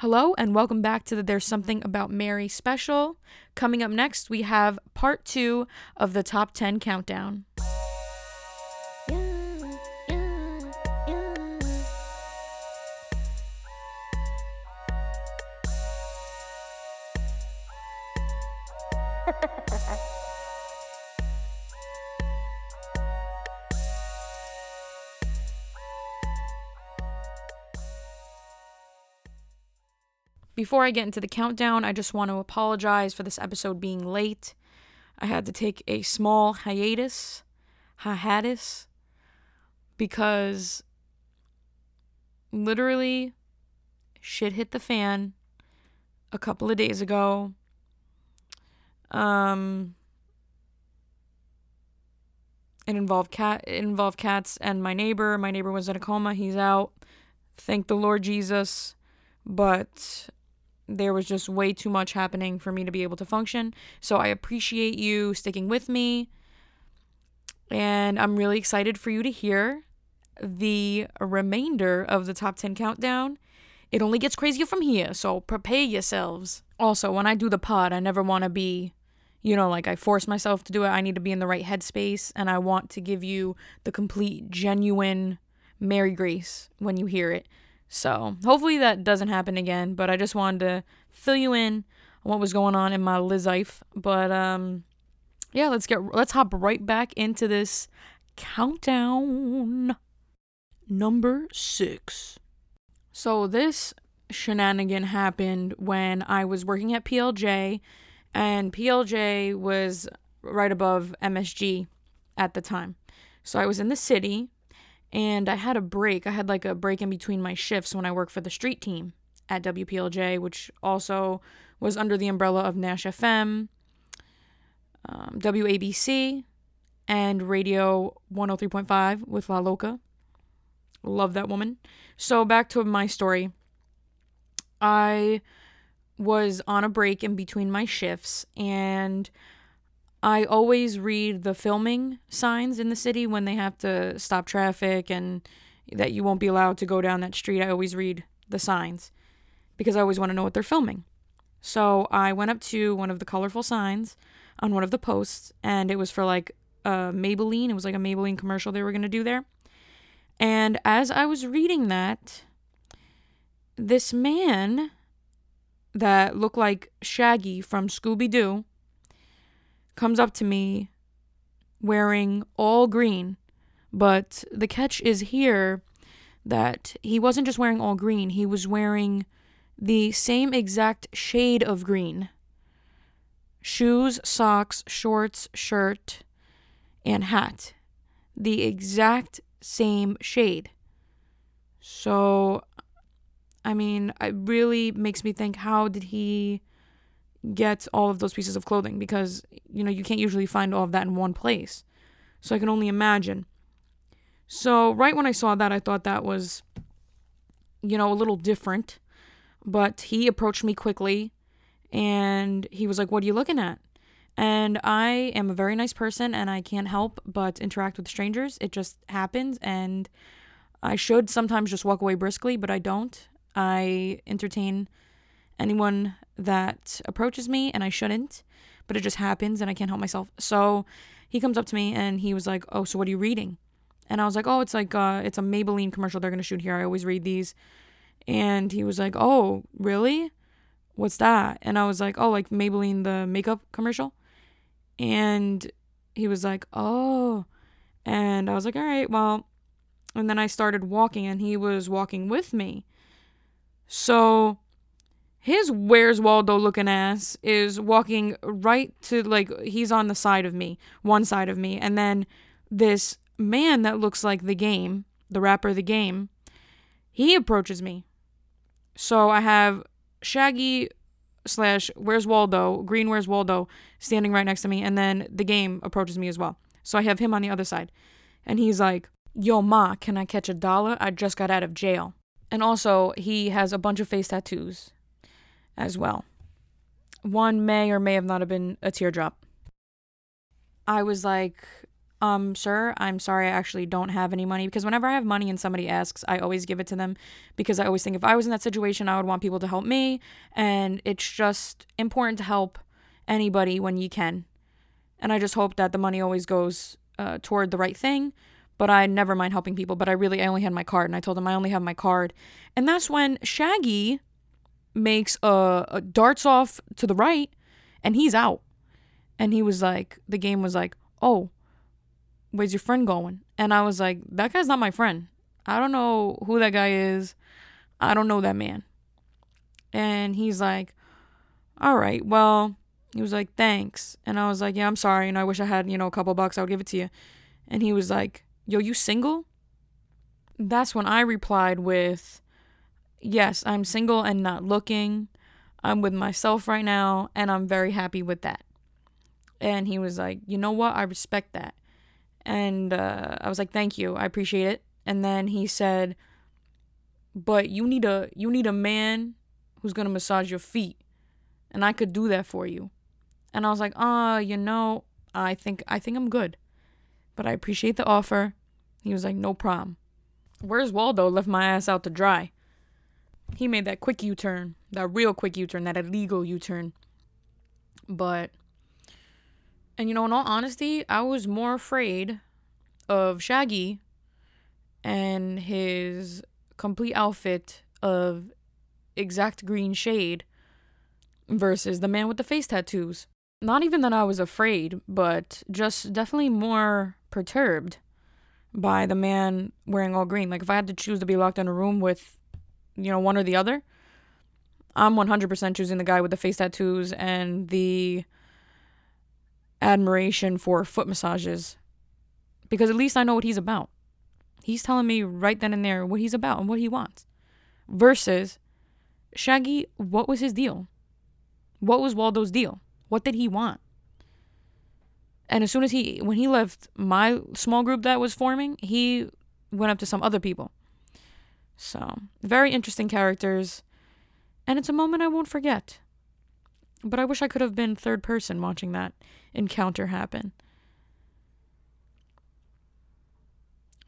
Hello, and welcome back to the There's Something About Mary special. Coming up next, we have part two of the top 10 countdown. Before I get into the countdown, I just want to apologize for this episode being late. I had to take a small hiatus, hiatus, because literally shit hit the fan a couple of days ago. Um, it involved cat. It involved cats and my neighbor. My neighbor was in a coma. He's out. Thank the Lord Jesus. But there was just way too much happening for me to be able to function. So I appreciate you sticking with me. And I'm really excited for you to hear the remainder of the top 10 countdown. It only gets crazier from here, so prepare yourselves. Also, when I do the pod, I never want to be, you know, like I force myself to do it. I need to be in the right headspace, and I want to give you the complete, genuine Mary Grace when you hear it. So hopefully that doesn't happen again. But I just wanted to fill you in on what was going on in my life. But um, yeah, let's get let's hop right back into this countdown. Number six. So this shenanigan happened when I was working at PLJ, and PLJ was right above MSG at the time. So I was in the city and I had a break. I had like a break in between my shifts when I worked for the street team at WPLJ, which also was under the umbrella of Nash FM, um, WABC, and Radio 103.5 with La Loca. Love that woman. So back to my story. I was on a break in between my shifts and I always read the filming signs in the city when they have to stop traffic and that you won't be allowed to go down that street. I always read the signs because I always want to know what they're filming. So I went up to one of the colorful signs on one of the posts, and it was for like a Maybelline. It was like a Maybelline commercial they were going to do there. And as I was reading that, this man that looked like Shaggy from Scooby Doo comes up to me wearing all green. But the catch is here that he wasn't just wearing all green, he was wearing the same exact shade of green shoes, socks, shorts, shirt, and hat. The exact same shade. So, I mean, it really makes me think how did he get all of those pieces of clothing because you know you can't usually find all of that in one place. So i can only imagine. So right when i saw that i thought that was you know a little different. But he approached me quickly and he was like what are you looking at? And i am a very nice person and i can't help but interact with strangers. It just happens and i should sometimes just walk away briskly but i don't. I entertain anyone that approaches me and I shouldn't, but it just happens and I can't help myself. So he comes up to me and he was like, "Oh, so what are you reading?" And I was like, "Oh, it's like uh it's a Maybelline commercial they're going to shoot here. I always read these." And he was like, "Oh, really? What's that?" And I was like, "Oh, like Maybelline the makeup commercial." And he was like, "Oh." And I was like, "All right, well." And then I started walking and he was walking with me. So his where's Waldo looking ass is walking right to like he's on the side of me, one side of me, and then this man that looks like the game, the rapper the game, he approaches me. So I have Shaggy slash Where's Waldo, Green Where's Waldo standing right next to me, and then the game approaches me as well. So I have him on the other side. And he's like, Yo, Ma, can I catch a dollar? I just got out of jail. And also, he has a bunch of face tattoos as well. One may or may have not have been a teardrop. I was like, um, sir, I'm sorry, I actually don't have any money. Because whenever I have money and somebody asks, I always give it to them because I always think if I was in that situation, I would want people to help me. And it's just important to help anybody when you can. And I just hope that the money always goes uh, toward the right thing. But I never mind helping people. But I really, I only had my card. And I told him I only have my card. And that's when Shaggy makes a, a darts off to the right and he's out. And he was like, the game was like, oh, where's your friend going? And I was like, that guy's not my friend. I don't know who that guy is. I don't know that man. And he's like, all right, well, he was like, thanks. And I was like, yeah, I'm sorry. And I wish I had, you know, a couple bucks. I would give it to you. And he was like, yo, you single? That's when I replied with, yes, I'm single and not looking. I'm with myself right now, and I'm very happy with that. And he was like, you know what? I respect that. And uh, I was like, thank you. I appreciate it. And then he said, but you need a you need a man who's gonna massage your feet, and I could do that for you. And I was like, uh, you know, I think I think I'm good, but I appreciate the offer. He was like, no problem. Where's Waldo? Left my ass out to dry. He made that quick U turn, that real quick U turn, that illegal U turn. But and you know, in all honesty, I was more afraid of Shaggy and his complete outfit of exact green shade versus the man with the face tattoos. Not even that I was afraid, but just definitely more perturbed by the man wearing all green. Like if I had to choose to be locked in a room with, you know, one or the other, I'm 100% choosing the guy with the face tattoos and the admiration for foot massages because at least I know what he's about. He's telling me right then and there what he's about and what he wants. Versus Shaggy, what was his deal? What was Waldo's deal? What did he want? And as soon as he, when he left my small group that was forming, he went up to some other people. So, very interesting characters. And it's a moment I won't forget. But I wish I could have been third person watching that encounter happen.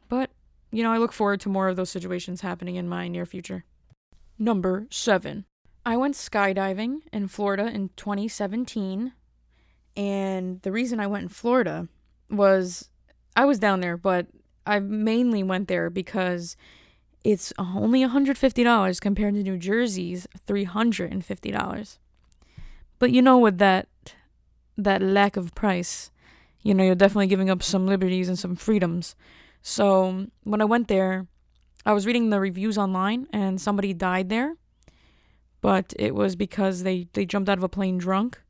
But, you know, I look forward to more of those situations happening in my near future. Number seven. I went skydiving in Florida in 2017. And the reason I went in Florida was I was down there, but I mainly went there because it's only $150 compared to New Jersey's $350. But you know, with that that lack of price, you know, you're definitely giving up some liberties and some freedoms. So when I went there, I was reading the reviews online and somebody died there. But it was because they, they jumped out of a plane drunk.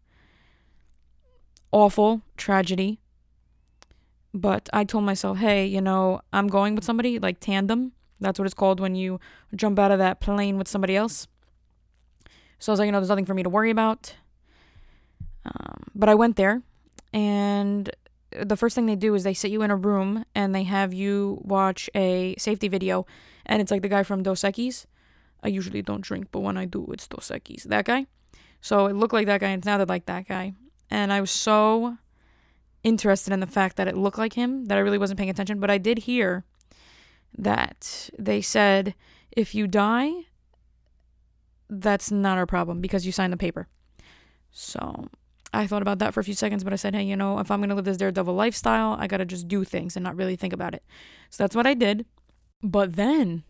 Awful tragedy. But I told myself, hey, you know, I'm going with somebody, like tandem. That's what it's called when you jump out of that plane with somebody else. So I was like, you know, there's nothing for me to worry about. Um, but I went there, and the first thing they do is they sit you in a room and they have you watch a safety video, and it's like the guy from Dos Equis. I usually don't drink, but when I do, it's Dos Equis. That guy. So it looked like that guy and it sounded like that guy. And I was so interested in the fact that it looked like him that I really wasn't paying attention. But I did hear that they said if you die, that's not our problem because you signed the paper. So I thought about that for a few seconds, but I said, hey, you know, if I'm going to live this daredevil lifestyle, I got to just do things and not really think about it. So that's what I did. But then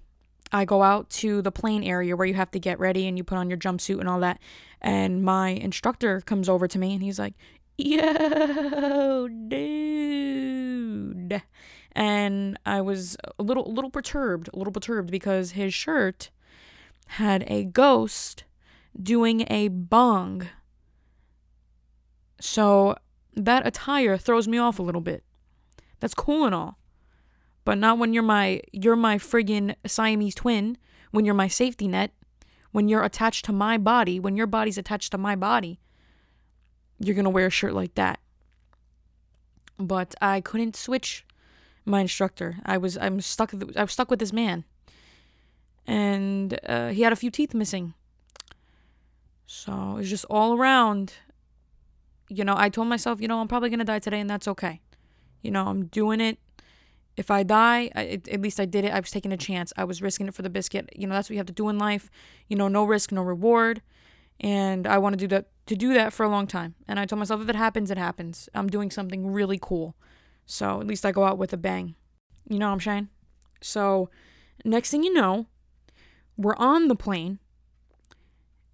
I go out to the plane area where you have to get ready and you put on your jumpsuit and all that. And my instructor comes over to me and he's like, yo, dude. And I was a little, a little perturbed, a little perturbed because his shirt had a ghost doing a bong so that attire throws me off a little bit. That's cool and all. But not when you're my you're my friggin' Siamese twin, when you're my safety net, when you're attached to my body, when your body's attached to my body. You're to wear a shirt like that. But I couldn't switch my instructor. I was I'm stuck I was stuck with this man. And uh, he had a few teeth missing. So it was just all around you know, I told myself, you know, I'm probably to die today and that's okay. You know, I'm doing it. If I die, I, at least I did it. I was taking a chance. I was risking it for the biscuit. You know, that's what you have to do in life. You know, no risk, no reward. And I want to do that to do that for a long time. And I told myself if it happens, it happens. I'm doing something really cool. So at least I go out with a bang. You know what I'm saying? So next thing you know, we're on the plane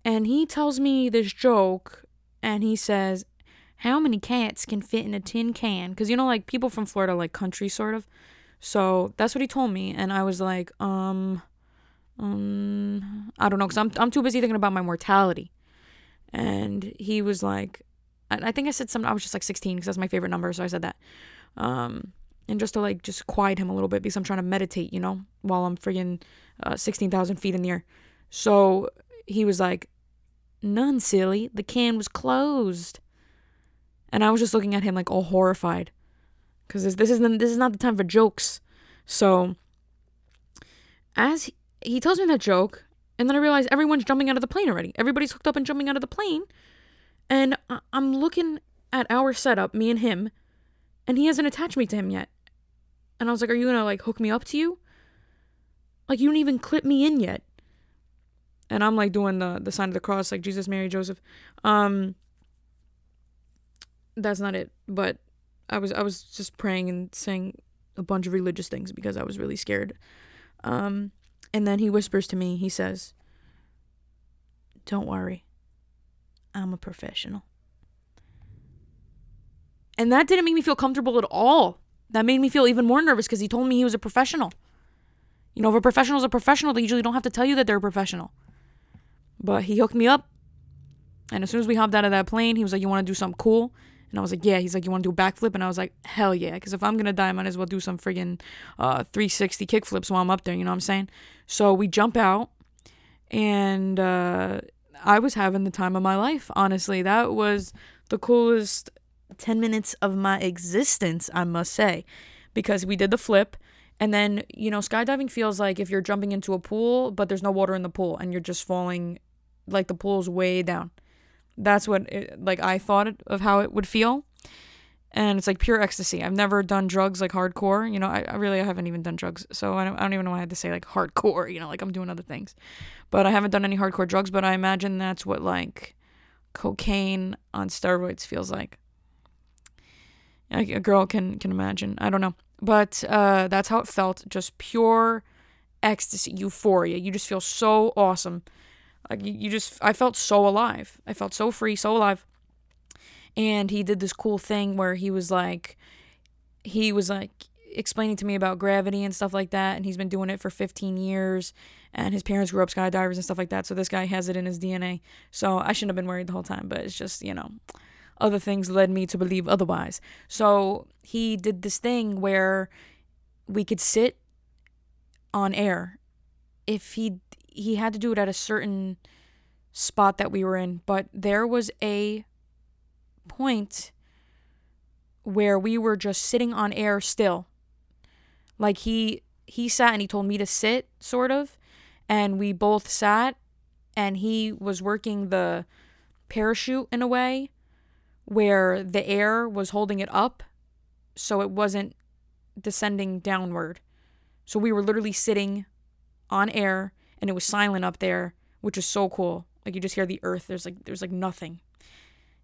and he tells me this joke and he says, How many cats can fit in a tin can? Because, you know, like people from Florida, like country sort of. So that's what he told me. And I was like, um, um, I don't know, because I'm, I'm too busy thinking about my mortality. And he was like, I, I think I said something, I was just like 16 because that's my favorite number. So I said that. Um, and just to like just quiet him a little bit because I'm trying to meditate, you know, while I'm friggin' uh, 16,000 feet in the air. So he was like, None, silly. The can was closed. And I was just looking at him like all horrified. Because this, this, isn't, this is not the time for jokes. So, as he, he tells me that joke, and then I realize everyone's jumping out of the plane already. Everybody's hooked up and jumping out of the plane. And I'm looking at our setup, me and him, and he hasn't attached me to him yet. And I was like, Are you gonna like hook me up to you? Like, you don't even clip me in yet and I'm like doing the the sign of the cross, like Jesus, Mary, Joseph. Um, that's not it, but I was I was just praying and saying a bunch of religious things because I was really scared. Um, and then he whispers to me. He says, "Don't worry, I'm a professional." And that didn't make me feel comfortable at all. That made me feel even more nervous because he told me he was a professional. You know, if a professional is a professional, they usually don't have to tell you that they're a professional. But he hooked me up. And as soon as we hopped out of that plane, he was like, You want to do something cool? And I was like, Yeah. He's like, You want to do a backflip? And I was like, Hell yeah. Because if I'm going to die, I might as well do some friggin' uh, 360 kickflips while I'm up there. You know what I'm saying? So we jump out. And uh, I was having the time of my life, honestly. That was the coolest 10 minutes of my existence, I must say. Because we did the flip. And then, you know, skydiving feels like if you're jumping into a pool, but there's no water in the pool and you're just falling like the pool's way down. That's what it, like I thought of how it would feel. And it's like pure ecstasy. I've never done drugs like hardcore. You know, I, I really I haven't even done drugs. So I don't, I don't even know why I had to say like hardcore, you know, like I'm doing other things. But I haven't done any hardcore drugs, but I imagine that's what like cocaine on steroids feels like. A girl can can imagine. I don't know. But uh, that's how it felt. Just pure ecstasy, euphoria. You just feel so awesome. Like you, just, I felt so alive. I felt so free, so alive. And he did this cool thing where he was like, he was like explaining to me about gravity and stuff like that. And he's been doing it for 15 years. And his parents grew up skydivers and stuff like that. So this guy has it in his DNA. So I shouldn't have been worried the whole time. But it's just, you know, other things led me to believe otherwise. So he did this thing where we could sit on air if he he had to do it at a certain spot that we were in, but there was a point where we were just sitting on air still. Like he he sat and he told me to sit sort of and we both sat and he was working the parachute in a way where the air was holding it up so it wasn't descending downward. So we were literally sitting on air and it was silent up there, which is so cool. Like you just hear the earth. There's like there's like nothing.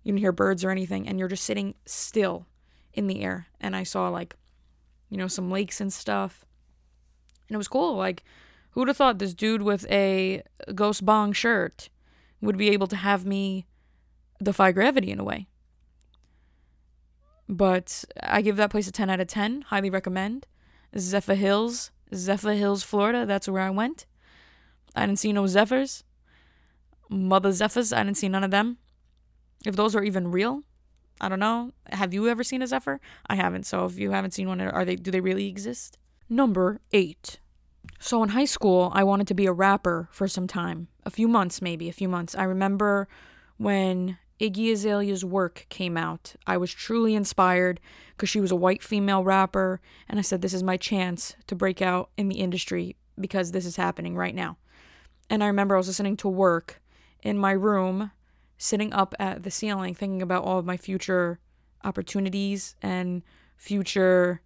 You don't hear birds or anything, and you're just sitting still in the air. And I saw like, you know, some lakes and stuff. And it was cool. Like, who'd have thought this dude with a ghost bong shirt would be able to have me defy gravity in a way? But I give that place a 10 out of 10. Highly recommend. Zephyr Hills, Zephyr Hills, Florida. That's where I went. I didn't see no Zephyrs. Mother Zephyrs, I didn't see none of them. If those are even real, I don't know. Have you ever seen a Zephyr? I haven't. So if you haven't seen one, are they do they really exist? Number 8. So in high school, I wanted to be a rapper for some time. A few months maybe, a few months. I remember when Iggy Azalea's work came out. I was truly inspired because she was a white female rapper, and I said, This is my chance to break out in the industry because this is happening right now. And I remember I was listening to work in my room, sitting up at the ceiling, thinking about all of my future opportunities and future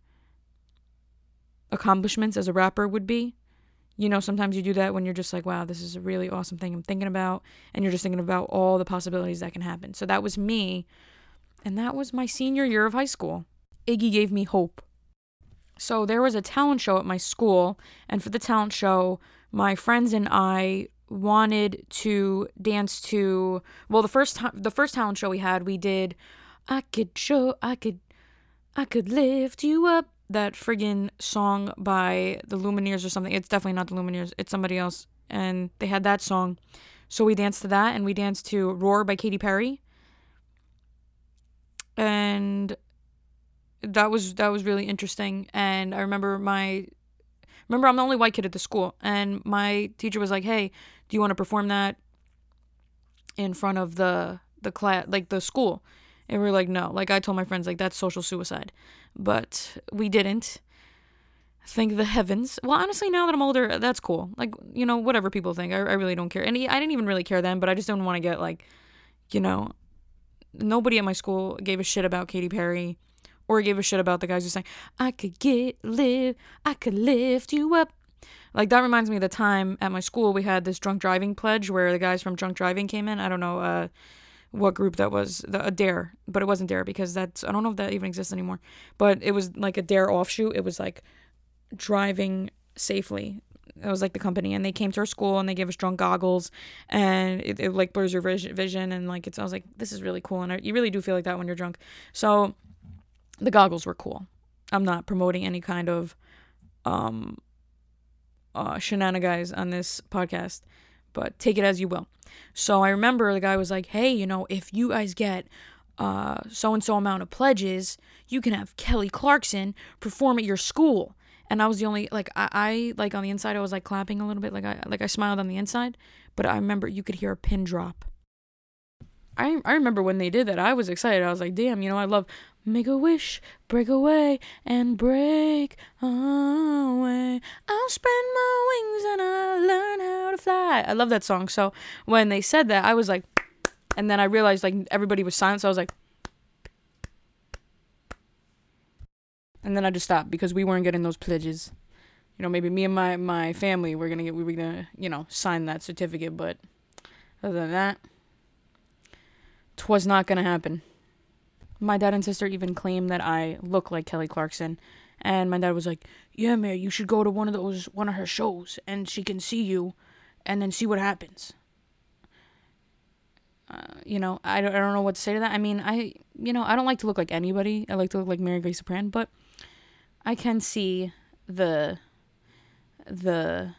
accomplishments as a rapper would be. You know, sometimes you do that when you're just like, wow, this is a really awesome thing I'm thinking about. And you're just thinking about all the possibilities that can happen. So that was me. And that was my senior year of high school. Iggy gave me hope. So there was a talent show at my school. And for the talent show, my friends and I wanted to dance to well the first time the first talent show we had we did I could show I could I could lift you up that friggin' song by the Lumineers or something. It's definitely not the Lumineers, it's somebody else. And they had that song. So we danced to that and we danced to Roar by Katy Perry. And that was that was really interesting. And I remember my remember I'm the only white kid at the school and my teacher was like, "Hey, do you want to perform that in front of the the class like the school?" And we are like, "No." Like I told my friends like that's social suicide but we didn't. Thank the heavens. Well, honestly, now that I'm older, that's cool. Like, you know, whatever people think, I, I really don't care. And I didn't even really care then, but I just don't want to get, like, you know, nobody at my school gave a shit about Katy Perry or gave a shit about the guys who sang, I could get live, I could lift you up. Like, that reminds me of the time at my school we had this drunk driving pledge where the guys from drunk driving came in. I don't know, uh, what group that was the a dare but it wasn't dare because that's i don't know if that even exists anymore but it was like a dare offshoot. It was like driving safely. It was like the company and they came to our school and they gave us drunk goggles and it, it like blurs your vision and like it's i was like this is really cool and I, you really do feel like that when you're drunk. So the goggles were cool. I'm not promoting any kind of um uh shenanigans on this podcast but take it as you will so I remember the guy was like, hey, you know, if you guys get so and so amount of pledges, you can have Kelly Clarkson perform at your school. And I was the only like I, I like on the inside I was like clapping a little bit like I like I smiled on the inside, but I remember you could hear a pin drop. I I remember when they did that I was excited. I was like, damn, you know I love Make a wish, break away, and break away. I'll spread my wings and I'll learn how to fly. I love that song. So when they said that, I was like, and then I realized like everybody was silent. So I was like, and then I just stopped because we weren't getting those pledges. You know, maybe me and my my family were gonna get we were gonna you know sign that certificate, but other than that, twas not gonna happen. My dad and sister even claimed that I look like Kelly Clarkson. And my dad was like, "Yeah, man, you should go to one of those one of her shows and she can see you and then see what happens." Uh, you know, I don't, I don't know what to say to that. I mean, I you know, I don't like to look like anybody. I like to look like Mary Grace Sopran, but I can see the the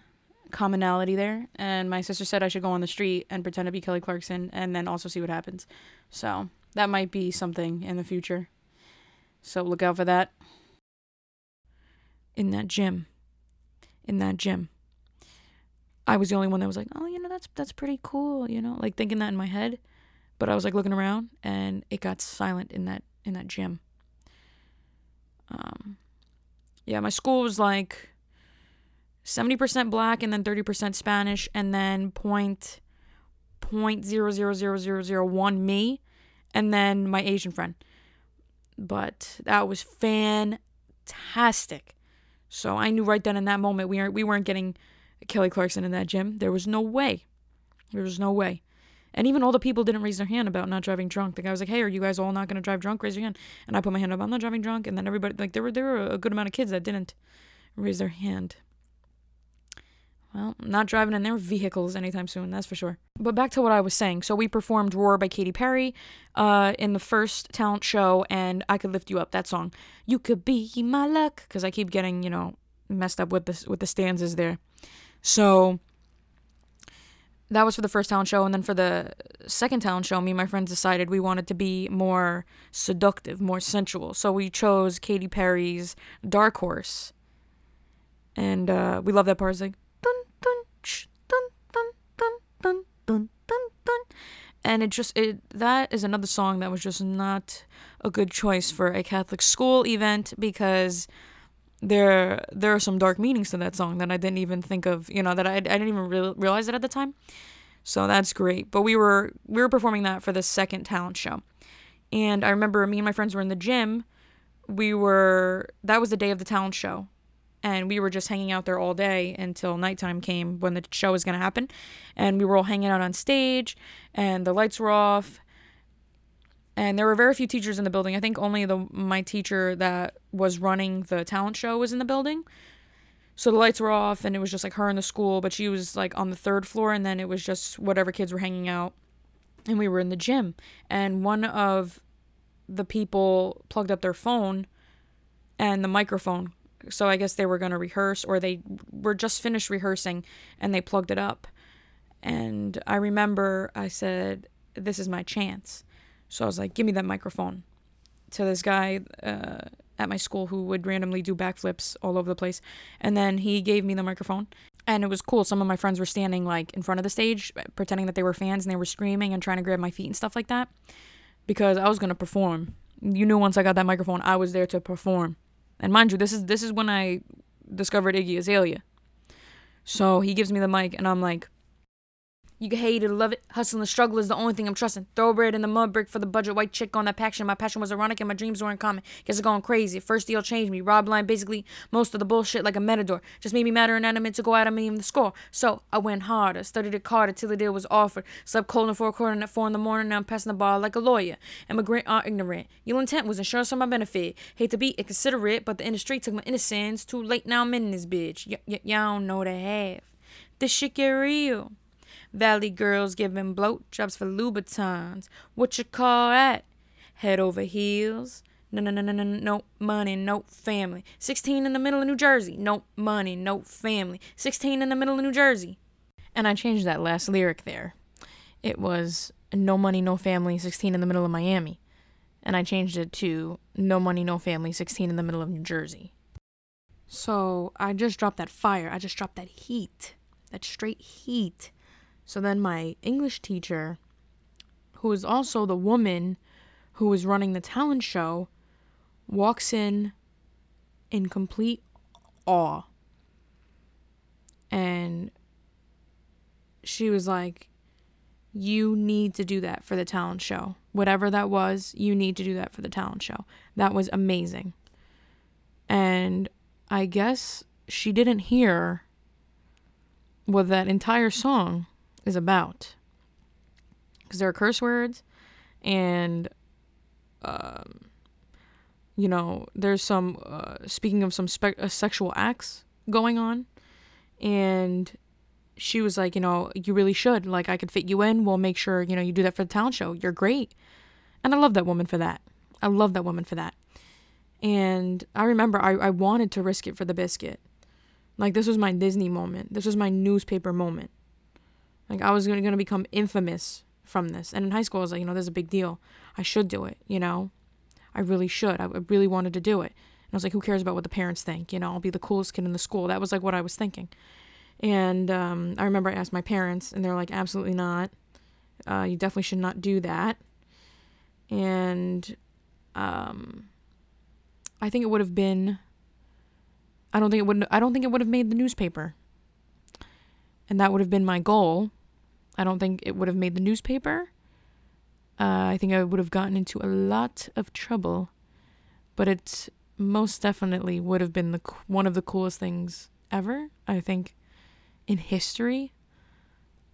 commonality there. And my sister said I should go on the street and pretend to be Kelly Clarkson and then also see what happens. So that might be something in the future. So look out for that. In that gym. In that gym. I was the only one that was like, "Oh, you know, that's that's pretty cool," you know, like thinking that in my head. But I was like looking around and it got silent in that in that gym. Um yeah, my school was like 70% black and then 30% Spanish and then point point zero zero zero zero zero one me and then my Asian friend. But that was fantastic. So I knew right then in that moment we aren't we weren't getting Kelly Clarkson in that gym. There was no way. There was no way. And even all the people didn't raise their hand about not driving drunk. The guy was like, "Hey, are you guys all not going to drive drunk? Raise your hand." And I put my hand up. I'm not driving drunk. And then everybody like there were there were a good amount of kids that didn't raise their hand. Well, not driving in their vehicles anytime soon, that's for sure. But back to what I was saying. So we performed Roar by Katy Perry uh, in the first talent show, and I Could Lift You Up, that song. You could be my luck, because I keep getting, you know, messed up with, this, with the stanzas there. So that was for the first talent show. And then for the second talent show, me and my friends decided we wanted to be more seductive, more sensual. So we chose Katy Perry's Dark Horse. And uh, we love that part. It's like, and it just it that is another song that was just not a good choice for a Catholic school event because there there are some dark meanings to that song that I didn't even think of, you know, that I I didn't even re- realize it at the time. So that's great. But we were we were performing that for the second talent show. And I remember me and my friends were in the gym we were that was the day of the talent show and we were just hanging out there all day until nighttime came when the show was going to happen. And we were all hanging out on stage and the lights were off. And there were very few teachers in the building. I think only the my teacher that was running the talent show was in the building. So the lights were off and it was just like her in the school but she was like on the third floor and then it was just whatever kids were hanging out. And we were in the gym. And one of the people plugged up their phone and the microphone so I guess they were going to rehearse or they were just finished rehearsing and they plugged it up. And I remember I said, This is my chance. So I was like, Give me that microphone to this guy uh, at my school who would randomly do backflips all over the place. And then he gave me the microphone. And it was cool. Some of my friends were standing like in front of the stage, pretending that they were fans and they were screaming and trying to grab my feet and stuff like that because I was going to perform. You knew once I got that microphone, I was there to perform. And mind you, this is this is when I discovered Iggy Azalea. So he gives me the mic, and I'm like, you can hate it love it. Hustle and struggle is the only thing I'm trusting. Thoroughbred in the mud brick for the budget. White chick on that passion. My passion was ironic and my dreams were uncommon. Guess it's going crazy. First deal changed me. Rob line basically most of the bullshit like a matador. Just made me matter and animate to go out of me even the score. So I went harder. Studied it harder till the deal was offered. Slept cold and four quarter at four in the morning. Now I'm passing the ball like a lawyer. Immigrant are ignorant. Your intent was insurance for my benefit. Hate to be inconsiderate, but the industry took my innocence. Too late now I'm in this bitch. Y- y- y'all don't know the half. This shit get real. Valley girls giving blowjobs for Louboutins. What you call that? Head over heels. No, no, no, no, no, no money, no family. 16 in the middle of New Jersey. No money, no family. 16 in the middle of New Jersey. And I changed that last lyric there. It was no money, no family, 16 in the middle of Miami. And I changed it to no money, no family, 16 in the middle of New Jersey. So I just dropped that fire. I just dropped that heat. That straight heat so then my English teacher, who is also the woman who was running the talent show, walks in in complete awe. And she was like, You need to do that for the talent show. Whatever that was, you need to do that for the talent show. That was amazing. And I guess she didn't hear what that entire song is about. Because there are curse words, and, um, you know, there's some, uh, speaking of some spe- uh, sexual acts going on, and she was like, you know, you really should. Like, I could fit you in. We'll make sure, you know, you do that for the talent show. You're great. And I love that woman for that. I love that woman for that. And I remember I, I wanted to risk it for the biscuit. Like, this was my Disney moment. This was my newspaper moment. Like I was gonna, gonna become infamous from this. And in high school, I was like, you know, there's a big deal. I should do it. You know, I really should. I really wanted to do it. And I was like, who cares about what the parents think? You know, I'll be the coolest kid in the school. That was like what I was thinking. And um, I remember I asked my parents, and they're like, absolutely not. Uh, you definitely should not do that. And um, I think it would have been. I don't think it would. I don't think it would have made the newspaper. And that would have been my goal I don't think it would have made the newspaper. Uh, I think I would have gotten into a lot of trouble, but it most definitely would have been the one of the coolest things ever. I think in history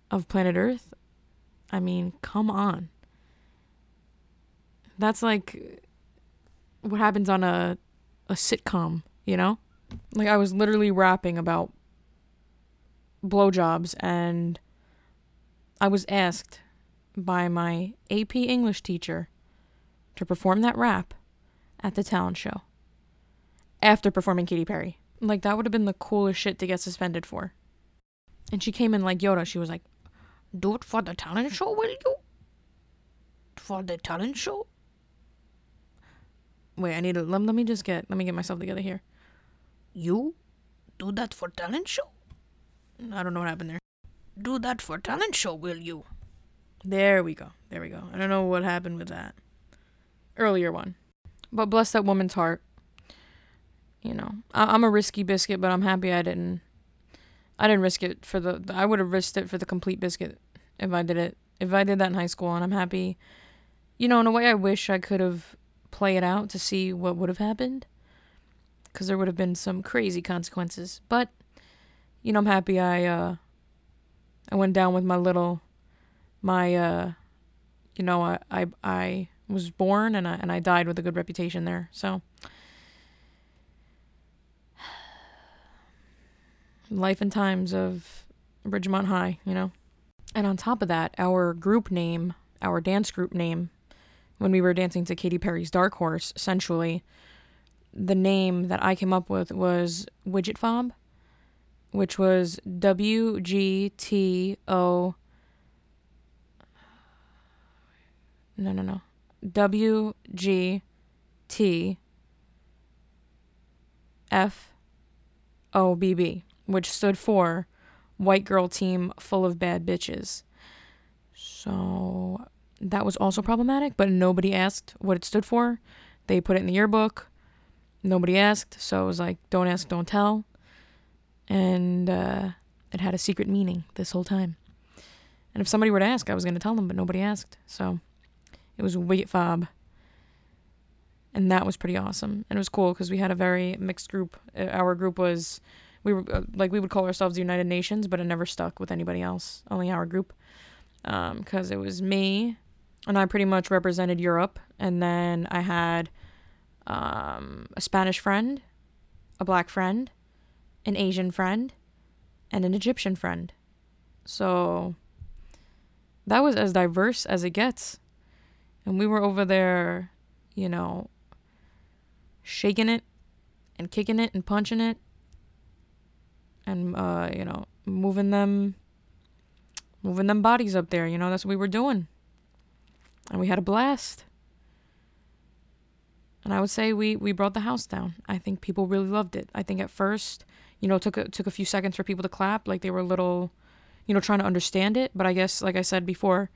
of planet Earth. I mean, come on. That's like what happens on a a sitcom, you know? Like I was literally rapping about blowjobs and I was asked by my AP English teacher to perform that rap at the talent show after performing Katy Perry. Like, that would have been the coolest shit to get suspended for. And she came in like Yoda. She was like, Do it for the talent show, will you? For the talent show? Wait, I need to let, let me just get let me get myself together here. You do that for talent show? I don't know what happened there do that for talent show, will you? There we go. There we go. I don't know what happened with that. Earlier one. But bless that woman's heart. You know, I- am a risky biscuit, but I'm happy I didn't. I didn't risk it for the. I would have risked it for the complete biscuit if I did it. If I did that in high school, and I'm happy. You know, in a way, I wish I could have played it out to see what would have happened because there would have been some crazy consequences. But you know, I'm happy I uh I went down with my little my uh you know, I I, I was born and I and I died with a good reputation there. So life and times of Ridgemont High, you know. And on top of that, our group name, our dance group name, when we were dancing to Katy Perry's Dark Horse, essentially, the name that I came up with was Widget Fob, which was W G T O. No, no, no. W G T F O B B, which stood for White Girl Team Full of Bad Bitches. So that was also problematic, but nobody asked what it stood for. They put it in the yearbook. Nobody asked, so it was like, don't ask, don't tell. And uh, it had a secret meaning this whole time. And if somebody were to ask, I was going to tell them, but nobody asked. So it was Wait Fob. And that was pretty awesome. And it was cool because we had a very mixed group. Uh, our group was, we were uh, like, we would call ourselves the United Nations, but it never stuck with anybody else, only our group. Because um, it was me, and I pretty much represented Europe. And then I had um, a Spanish friend, a black friend, an Asian friend, and an Egyptian friend. So that was as diverse as it gets. And we were over there, you know, shaking it and kicking it and punching it and uh, you know, moving them moving them bodies up there, you know, that's what we were doing. And we had a blast. And I would say we we brought the house down. I think people really loved it. I think at first, you know, took a, took a few seconds for people to clap, like they were a little, you know, trying to understand it. But I guess, like I said before,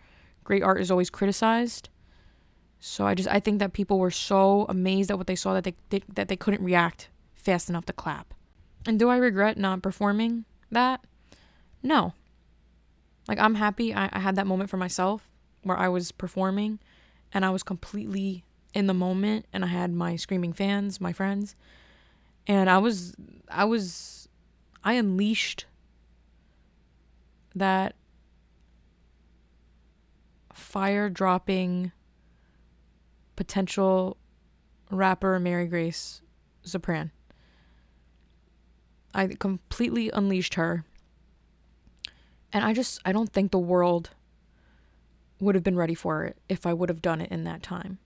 great art is always criticized. So I just I think that people were so amazed at what they saw that they, they that they couldn't react fast enough to clap. And do I regret not performing that? No. Like I'm happy I, I had that moment for myself where I was performing and I was completely in the moment and I had my screaming fans, my friends. And I was I was I unleashed that fire dropping potential rapper Mary Grace Zapran. I completely unleashed her. And I just I don't think the world would have been ready for it if I would have done it in that time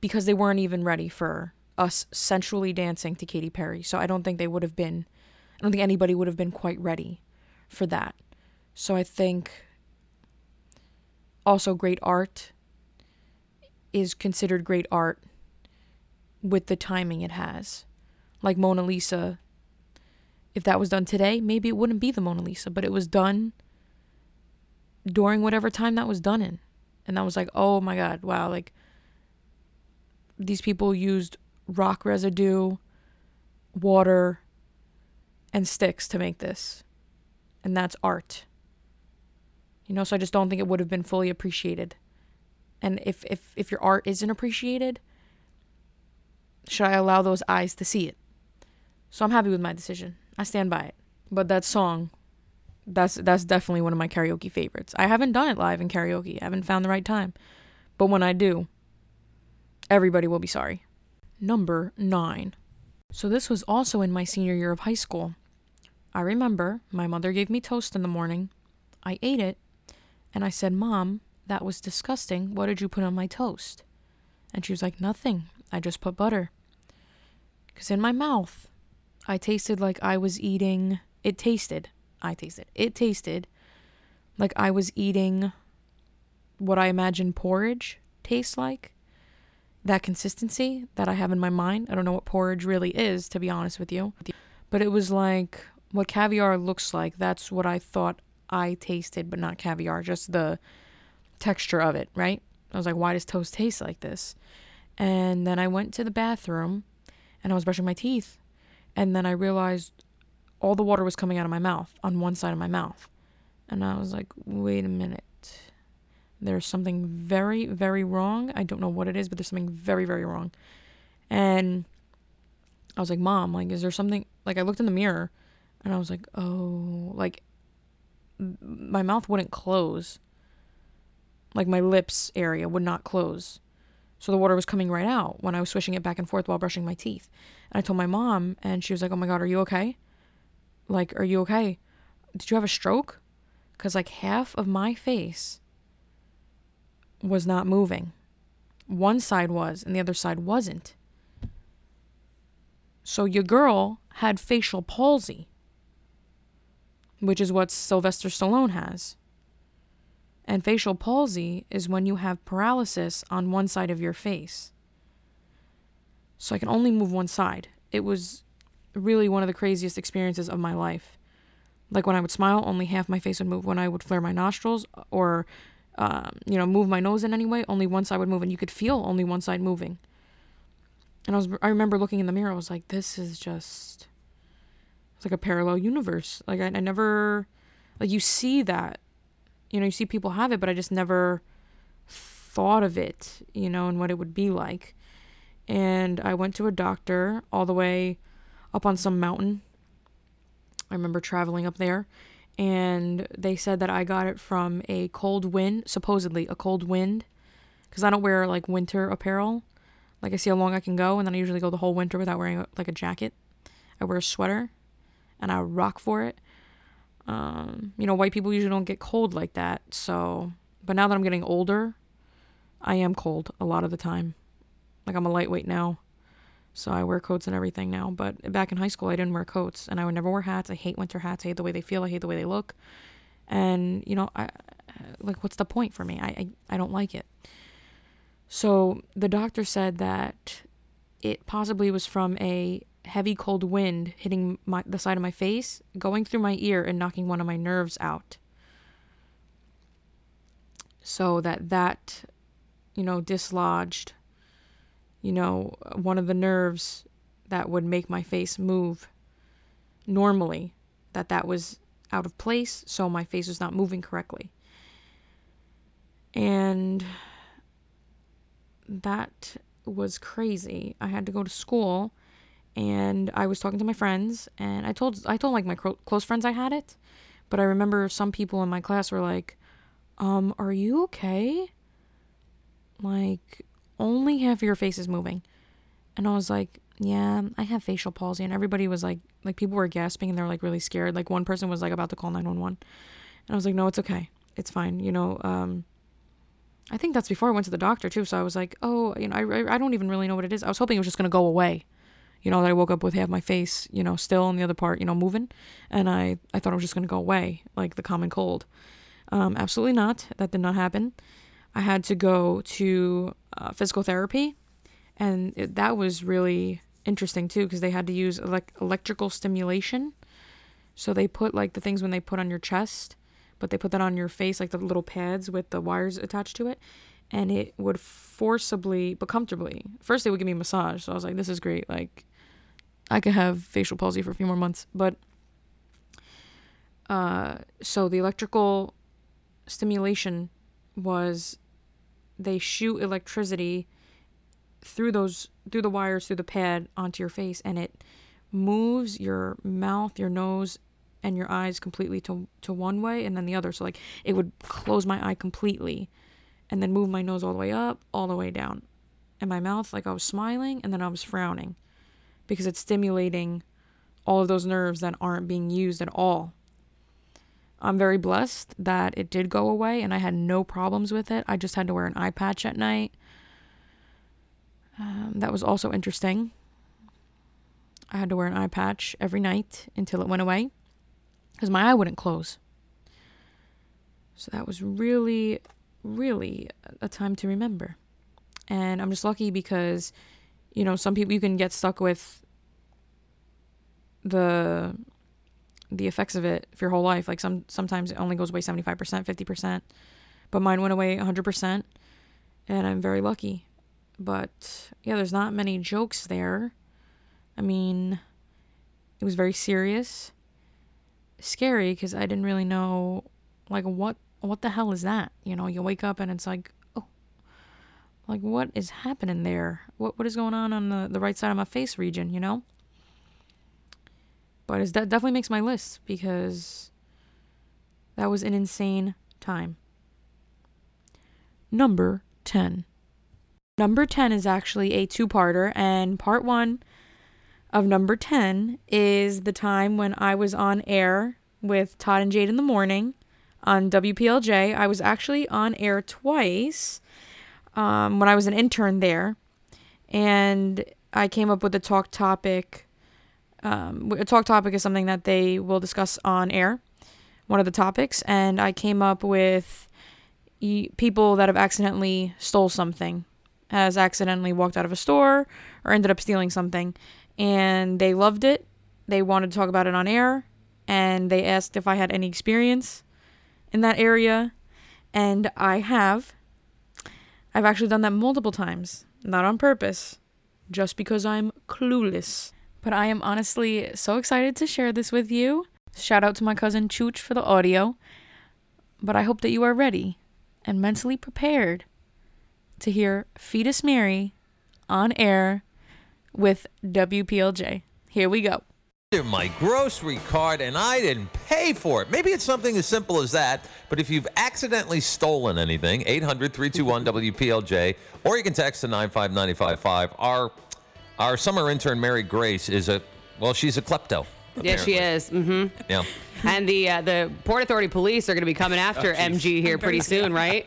because they weren't even ready for us sensually dancing to Katy Perry. So I don't think they would have been, I don't think anybody would have been quite ready for that. So I think also great art is considered great art with the timing it has. Like Mona Lisa, if that was done today, maybe it wouldn't be the Mona Lisa, but it was done during whatever time that was done in. And that was like, oh my God, wow, like these people used rock residue, water, and sticks to make this. And that's art. You know, so I just don't think it would have been fully appreciated. And if if if your art isn't appreciated, should I allow those eyes to see it? So I'm happy with my decision. I stand by it. But that song, that's that's definitely one of my karaoke favorites. I haven't done it live in karaoke. I haven't found the right time. But when I do, everybody will be sorry. Number nine. So, this was also in my senior year of high school. I remember my mother gave me toast in the morning. I ate it, and I said, Mom, that was disgusting. What did you put on my toast? And she was like, Nothing. I just put butter. Because in my mouth, I tasted like I was eating. It tasted. I tasted. It tasted like I was eating what I imagine porridge tastes like that consistency that I have in my mind. I don't know what porridge really is, to be honest with you. But it was like what caviar looks like. That's what I thought I tasted, but not caviar, just the texture of it, right? I was like, why does toast taste like this? And then I went to the bathroom and I was brushing my teeth. And then I realized all the water was coming out of my mouth on one side of my mouth. And I was like, wait a minute. There's something very, very wrong. I don't know what it is, but there's something very, very wrong. And I was like, Mom, like, is there something? Like, I looked in the mirror and I was like, oh, like, my mouth wouldn't close. Like, my lips area would not close. So the water was coming right out when I was swishing it back and forth while brushing my teeth. And I told my mom, and she was like, oh my God, are you okay? Like, are you okay? Did you have a stroke? Because, like, half of my face was not moving. One side was, and the other side wasn't. So your girl had facial palsy, which is what Sylvester Stallone has. And facial palsy is when you have paralysis on one side of your face. So I can only move one side. It was really one of the craziest experiences of my life. Like when I would smile, only half my face would move. When I would flare my nostrils or um, you know, move my nose in any way, only one side would move, and you could feel only one side moving. And I was, I remember looking in the mirror. I was like, this is just, it's like a parallel universe. Like I, I never, like you see that, you know, you see people have it, but I just never thought of it, you know, and what it would be like. And I went to a doctor all the way up on some mountain. I remember traveling up there and they said that I got it from a cold wind, supposedly a cold wind, because I don't wear like winter apparel. Like I see how long I can go, and then I usually go the whole winter without wearing like a jacket. I wear a sweater, and I rock for it. Um, you know, white people usually don't get cold like that. So, but now that I'm getting older, I am cold a lot of the time. Like I'm a lightweight now. So I wear coats and everything now. But back in high school, I didn't wear coats and I would never wear hats. I hate winter hats. I hate the way they feel. I hate the way they look. And, you know, I like, what's the point for me? I, I, I don't like it. So the doctor said that it possibly was from a heavy cold wind hitting my, the side of my face, going through my ear and knocking one of my nerves out. So that that, you know, dislodged you know, one of the nerves that would make my face move normally, that that was out of place, so my face was not moving correctly. And that was crazy. I had to go to school and I was talking to my friends and I told I told like my close friends I had it, but I remember some people in my class were like, "Um, are you okay?" Like only half of your face is moving. And I was like, yeah, I have facial palsy. And everybody was like, like people were gasping and they're like really scared. Like one person was like about to call 911. And I was like, no, it's okay. It's fine. You know, um, I think that's before I went to the doctor too. So I was like, oh, you know, I, I don't even really know what it is. I was hoping it was just going to go away. You know, that I woke up with half my face, you know, still and the other part, you know, moving. And I, I thought it was just going to go away, like the common cold. Um, absolutely not. That did not happen. I had to go to uh, physical therapy, and it, that was really interesting too because they had to use elect- electrical stimulation. So they put like the things when they put on your chest, but they put that on your face, like the little pads with the wires attached to it, and it would forcibly but comfortably. First, they would give me a massage, so I was like, "This is great." Like, I could have facial palsy for a few more months, but uh, so the electrical stimulation was they shoot electricity through those through the wires through the pad onto your face and it moves your mouth your nose and your eyes completely to to one way and then the other. So like it would close my eye completely and then move my nose all the way up all the way down. And my mouth like I was smiling and then I was frowning because it's stimulating all of those nerves that aren't being used at all I'm very blessed that it did go away and I had no problems with it. I just had to wear an eye patch at night. Um, that was also interesting. I had to wear an eye patch every night until it went away because my eye wouldn't close. So that was really, really a time to remember. And I'm just lucky because, you know, some people you can get stuck with the the effects of it for your whole life. Like some sometimes it only goes away 75%, 50%. But mine went away 100% and I'm very lucky. But yeah, there's not many jokes there. I mean, it was very serious, scary because I didn't really know like what what the hell is that? You know, you wake up and it's like, oh, like what is happening there? What what is going on on the, the right side of my face region? You know. But it definitely makes my list because that was an insane time. Number 10. Number 10 is actually a two parter, and part one of number 10 is the time when I was on air with Todd and Jayde in the morning on WPLJ. I was actually on air twice um, when I was an intern there, and I came up with a talk topic. Um, a talk topic is something that they will discuss on air, one of the topics, and I came up with people that have accidentally stole something, has accidentally walked out of a store or ended up stealing something, and they loved it. They wanted to talk about it on air, and they asked if I had any experience in that area, and I have. I've actually done that multiple times, not on purpose, just because I'm clueless. But I am honestly so excited to share this with you. Shout out to my cousin Chooch for the audio. But I hope that you are ready and mentally prepared to hear Fetus Mary on air with WPLJ. Here we go my grocery cart and I didn't pay for it. Maybe it's something as simple as that, but if you've accidentally stolen anything, 800 321 WPLJ, or you can text to 95955. Our, our summer intern, Mary Grace, is a, well, she's a klepto. Yeah, she is. Mm-hmm. Yeah. And the uh, the Port Authority police are going to be coming after oh, MG here pretty soon, right?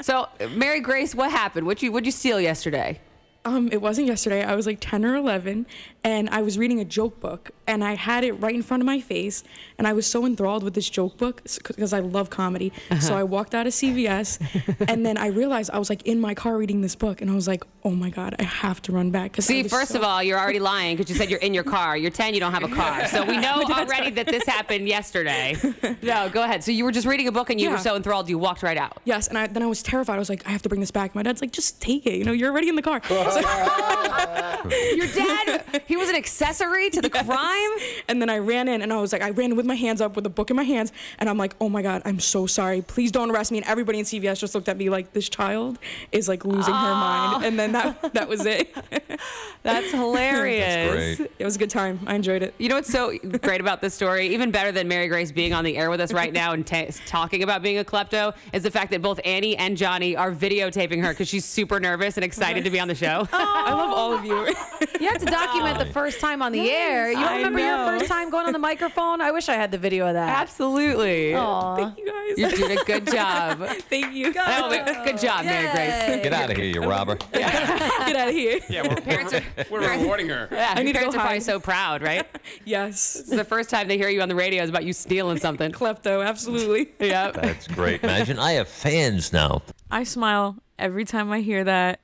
so, Mary Grace, what happened? What you what you steal yesterday? Um, it wasn't yesterday. I was like 10 or 11, and I was reading a joke book, and I had it right in front of my face, and I was so enthralled with this joke book because I love comedy. Uh-huh. So I walked out of CVS, and then I realized I was like in my car reading this book, and I was like, oh my god, I have to run back. See, first so- of all, you're already lying because you said you're in your car. You're 10, you don't have a car, so we know already that this happened yesterday. no, go ahead. So you were just reading a book, and you yeah. were so enthralled, you walked right out. Yes, and I, then I was terrified. I was like, I have to bring this back. My dad's like, just take it. You know, you're already in the car. Your dad, he was an accessory to the yes. crime? And then I ran in and I was like, I ran in with my hands up with a book in my hands. And I'm like, oh my God, I'm so sorry. Please don't arrest me. And everybody in CVS just looked at me like, this child is like losing oh. her mind. Ah. And then that, that was it. That's hilarious. That's great. It was a good time. I enjoyed it. You know what's so great about this story, even better than Mary Grace being on the air with us right now and t- talking about being a klepto, is the fact that both Annie and Johnny are videotaping her because she's super nervous and excited to be on the show. Oh. I love all of you. you have to document the first time on the air. You don't remember your first time going on the microphone? I wish I had the video of that. Absolutely. Aww. Thank you guys. You did a good job. Thank you. Oh, good job, Yay. Mary Grace. Get out of here, you robber. Yeah. Get out of here. Yeah, we're, parents are, we're rewarding her. Yeah, I need parents to go are probably so proud, right? yes. It's the first time they hear you on the radio is about you stealing something. Klepto, absolutely. yeah. That's great. Imagine I have fans now. I smile every time I hear that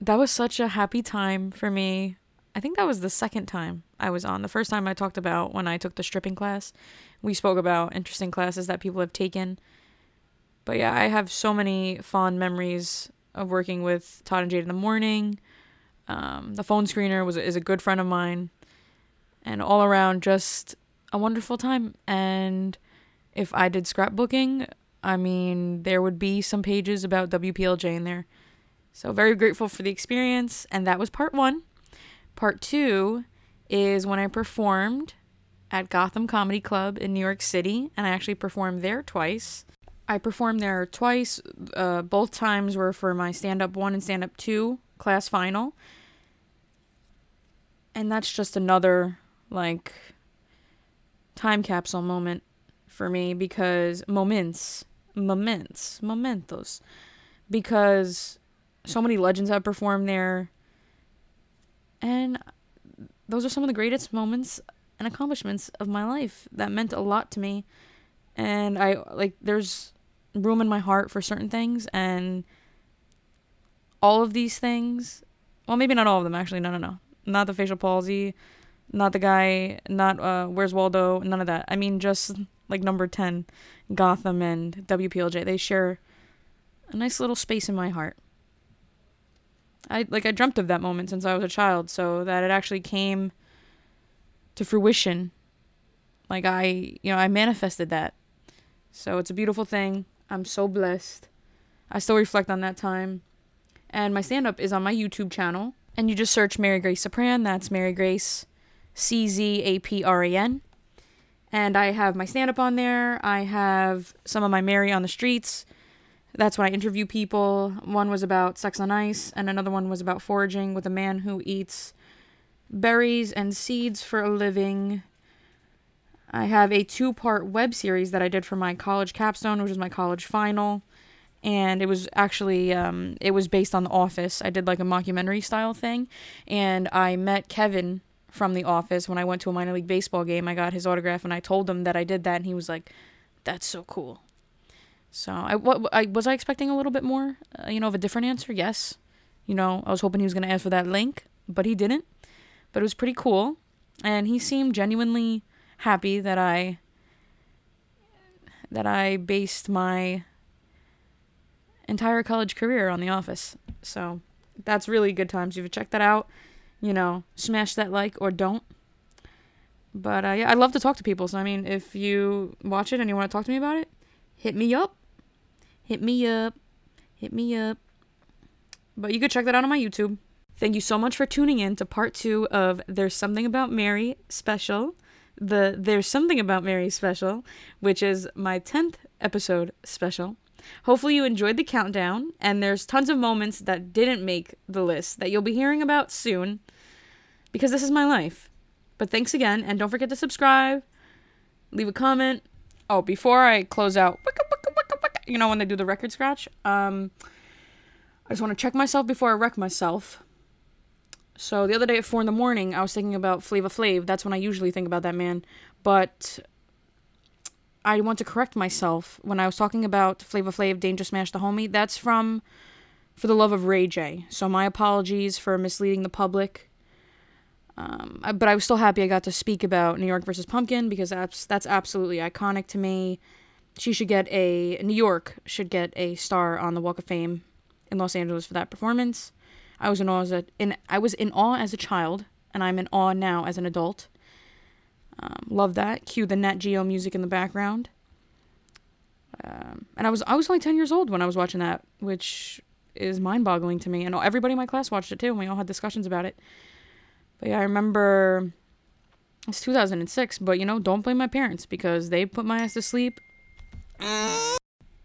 that was such a happy time for me. I think that was the second time I was on. The first time I talked about when I took the stripping class. We spoke about interesting classes that people have taken. But yeah, I have so many fond memories of working with Todd and Jayde in the morning. Um, the phone screener was is a good friend of mine, and all around just a wonderful time. And if I did scrapbooking, I mean, there would be some pages about WPLJ in there. So, very grateful for the experience. And that was part one. Part two is when I performed at Gotham Comedy Club in New York City, and I actually performed there twice. I performed there twice. Uh, both times were for my stand up one and stand up two class final. And that's just another, like, time capsule moment for me because moments, moments, momentos. Because so many legends have performed there. And those are some of the greatest moments and accomplishments of my life that meant a lot to me. And I like there's room in my heart for certain things and all of these things. Well maybe not all of them actually. No no no. Not the facial palsy not the guy not uh where's waldo? None of that. I mean just like number 10 gotham and wplj they share a nice little space in my heart I like I dreamt of that moment since I was a child, so that it actually came to fruition. Like I, you know, I manifested that So it's a beautiful thing. I'm so blessed. I still reflect on that time. And my stand up is on my YouTube channel. And you just search Mary Grace Czapran. That's Mary Grace C Z A P R A N. And I have my stand up on there. I have some of my Mary on the streets. That's when I interview people. One was about sex on ice, and another one was about foraging with a man who eats berries and seeds for a living. I have a two part web series that I did for my college capstone, which is my college final. And it was actually um, it was based on The Office. I did like a mockumentary style thing, and I met Kevin from The Office when I went to a minor league baseball game. I got his autograph, and I told him that I did that, and he was like, "That's so cool." So I what I was I expecting a little bit more, uh, you know, of a different answer. Yes, you know, I was hoping he was gonna ask for that link, but he didn't. But it was pretty cool, and he seemed genuinely happy that I that I based my entire college career on The Office. So that's really good times. You've checked that out, you know, smash that like or don't. But uh, yeah, I love to talk to people. So I mean, if you watch it and you want to talk to me about it, hit me up. Hit me up. Hit me up. But you could check that out on my YouTube. Thank you so much for tuning in to part two of There's Something About Mary special. The There's Something About Mary special, which is my 10th episode special. Hopefully, you enjoyed the countdown, and there's tons of moments that didn't make the list that you'll be hearing about soon because this is my life. But thanks again, and don't forget to subscribe, leave a comment. Oh, before I close out, you know when they do the record scratch. Um, I just want to check myself before I wreck myself. So the other day at four in the morning, I was thinking about Flavor Flav. That's when I usually think about that man. But I want to correct myself when I was talking about Flavor Flav, Danger Smash the Homie. That's from For the Love of Ray J. So my apologies for misleading the public. Um, but I was still happy I got to speak about New York versus Pumpkin because that's that's absolutely iconic to me she should get a New York should get a star on the Walk of Fame in Los Angeles for that performance. I was in awe as a in I was in awe as a child, and I'm in awe now as an adult. Um, love that. Cue the Nat Geo music in the background. Um, and I was I was only ten years old when I was watching that, which is mind-boggling to me. And everybody in my class watched it too, and we all had discussions about it. But yeah, I remember it's 2006, but you know, don't blame my parents because they put my ass to sleep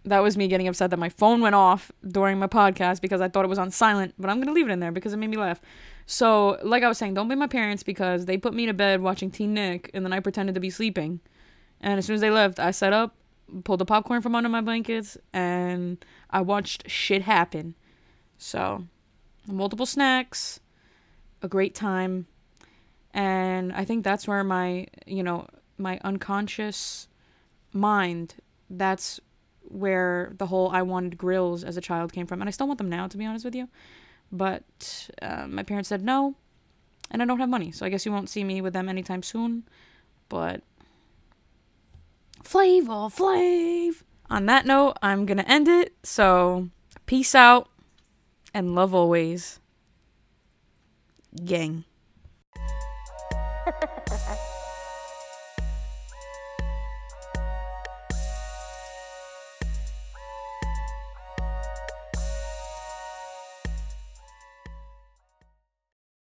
that was me getting upset that my phone went off during my podcast because I thought it was on silent, but I'm going to leave it in there because it made me laugh. So, like I was saying, don't blame my parents because they put me to bed watching Teen Nick and then I pretended to be sleeping. And as soon as they left, I set up, pulled the popcorn from under my blankets, and I watched shit happen. So, multiple snacks, a great time. And I think that's where my, you know, my unconscious mind that's where the whole I wanted grills as a child came from. And I still want them now, to be honest with you. But uh, my parents said no, and I don't have money. So I guess you won't see me with them anytime soon. But Flavor Flav. On that note, I'm going to end it. So peace out and love always. Gang.